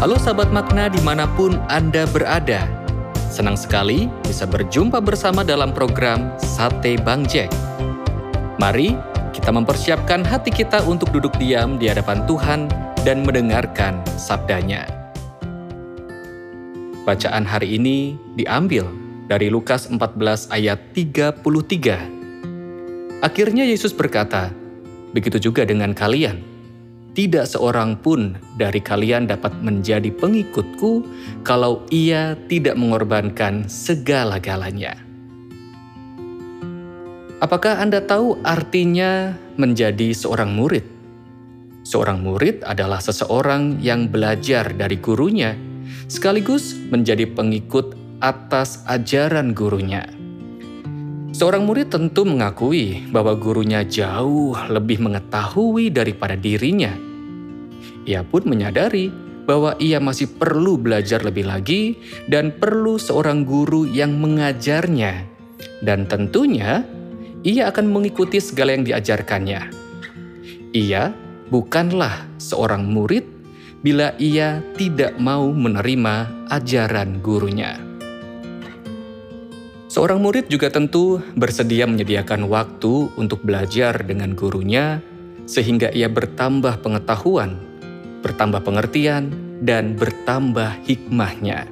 Halo sahabat makna di mana pun Anda berada. Senang sekali bisa berjumpa bersama dalam program Sate Bang Jack. Mari kita mempersiapkan hati kita untuk duduk diam di hadapan Tuhan dan mendengarkan sabdanya. Bacaan hari ini diambil dari Lukas 14 ayat 33. Akhirnya Yesus berkata, Begitu juga dengan kalian tidak seorang pun dari kalian dapat menjadi pengikutku kalau ia tidak mengorbankan segala-galanya. Apakah Anda tahu artinya menjadi seorang murid? Seorang murid adalah seseorang yang belajar dari gurunya, sekaligus menjadi pengikut atas ajaran gurunya. Seorang murid tentu mengakui bahwa gurunya jauh lebih mengetahui daripada dirinya. Ia pun menyadari bahwa ia masih perlu belajar lebih lagi dan perlu seorang guru yang mengajarnya. Dan tentunya, ia akan mengikuti segala yang diajarkannya. Ia bukanlah seorang murid bila ia tidak mau menerima ajaran gurunya. Seorang murid juga tentu bersedia menyediakan waktu untuk belajar dengan gurunya, sehingga ia bertambah pengetahuan, bertambah pengertian, dan bertambah hikmahnya.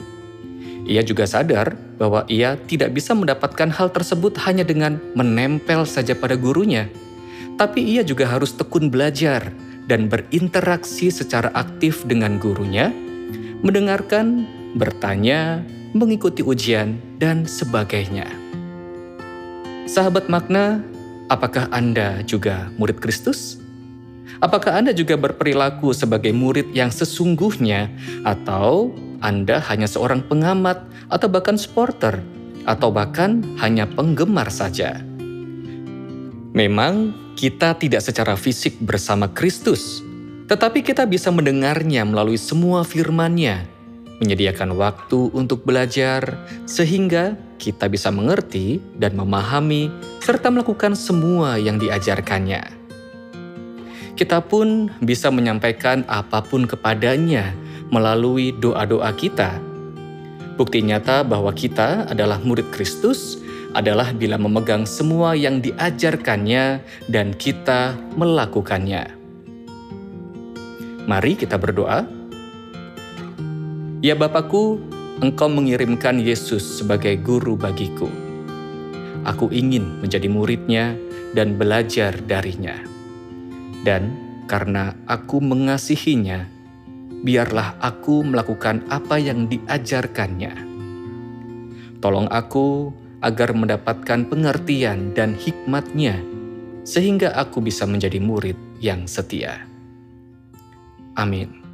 Ia juga sadar bahwa ia tidak bisa mendapatkan hal tersebut hanya dengan menempel saja pada gurunya, tapi ia juga harus tekun belajar dan berinteraksi secara aktif dengan gurunya, mendengarkan, bertanya, mengikuti ujian, dan sebagainya. Sahabat makna, apakah Anda juga murid Kristus? Apakah Anda juga berperilaku sebagai murid yang sesungguhnya, atau Anda hanya seorang pengamat, atau bahkan supporter, atau bahkan hanya penggemar saja? Memang kita tidak secara fisik bersama Kristus, tetapi kita bisa mendengarnya melalui semua firman-Nya menyediakan waktu untuk belajar, sehingga kita bisa mengerti dan memahami, serta melakukan semua yang diajarkannya. Kita pun bisa menyampaikan apa pun kepadanya melalui doa-doa kita. Bukti nyata bahwa kita adalah murid Kristus adalah bila memegang semua yang diajarkannya dan kita melakukannya. Mari kita berdoa. Ya Bapakku, Engkau mengirimkan Yesus sebagai guru bagiku. Aku ingin menjadi muridnya dan belajar darinya. Dan karena aku mengasihinya, biarlah aku melakukan apa yang diajarkannya. Tolong aku agar mendapatkan pengertian dan hikmatnya, sehingga aku bisa menjadi murid yang setia. Amin.